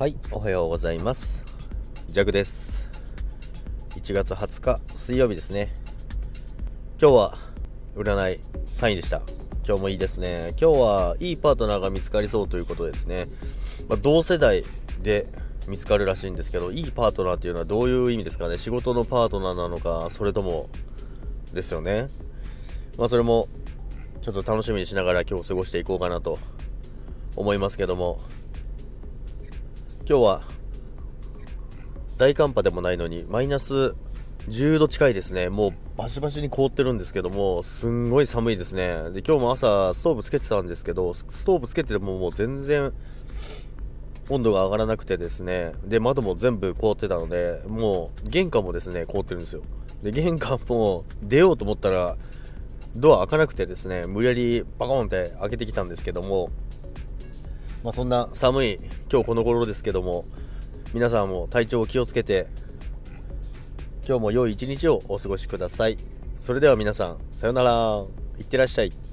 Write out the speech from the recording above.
はい、おはようございます。ジャグです。1月20日水曜日ですね。今日は占い3位でした。今日もいいですね。今日はいいパートナーが見つかりそうということですね。まあ、同世代で見つかるらしいんですけど、いいパートナーっていうのはどういう意味ですかね？仕事のパートナーなのか、それともですよね。まあそれもちょっと楽しみにしながら今日過ごしていこうかなと思いますけども、今日は大寒波でもないのにマイナス10度近いですね。もうバシバシに凍ってるんですけども、すんごい寒いですね。で、今日も朝ストーブつけてたんですけど、ストーブつけててももう全然温度が上がらなくてですね、で、窓も全部凍ってたので、もう玄関もですね、凍ってるんですよ。で、玄関も出ようと思ったら、ドア開かなくてですね、無理やりバコーンって開けてきたんですけども、まあ、そんな寒い今日この頃ですけども、皆さんも体調を気をつけて、今日も良い一日をお過ごしください。それでは皆さん、さよなら。いってらっしゃい。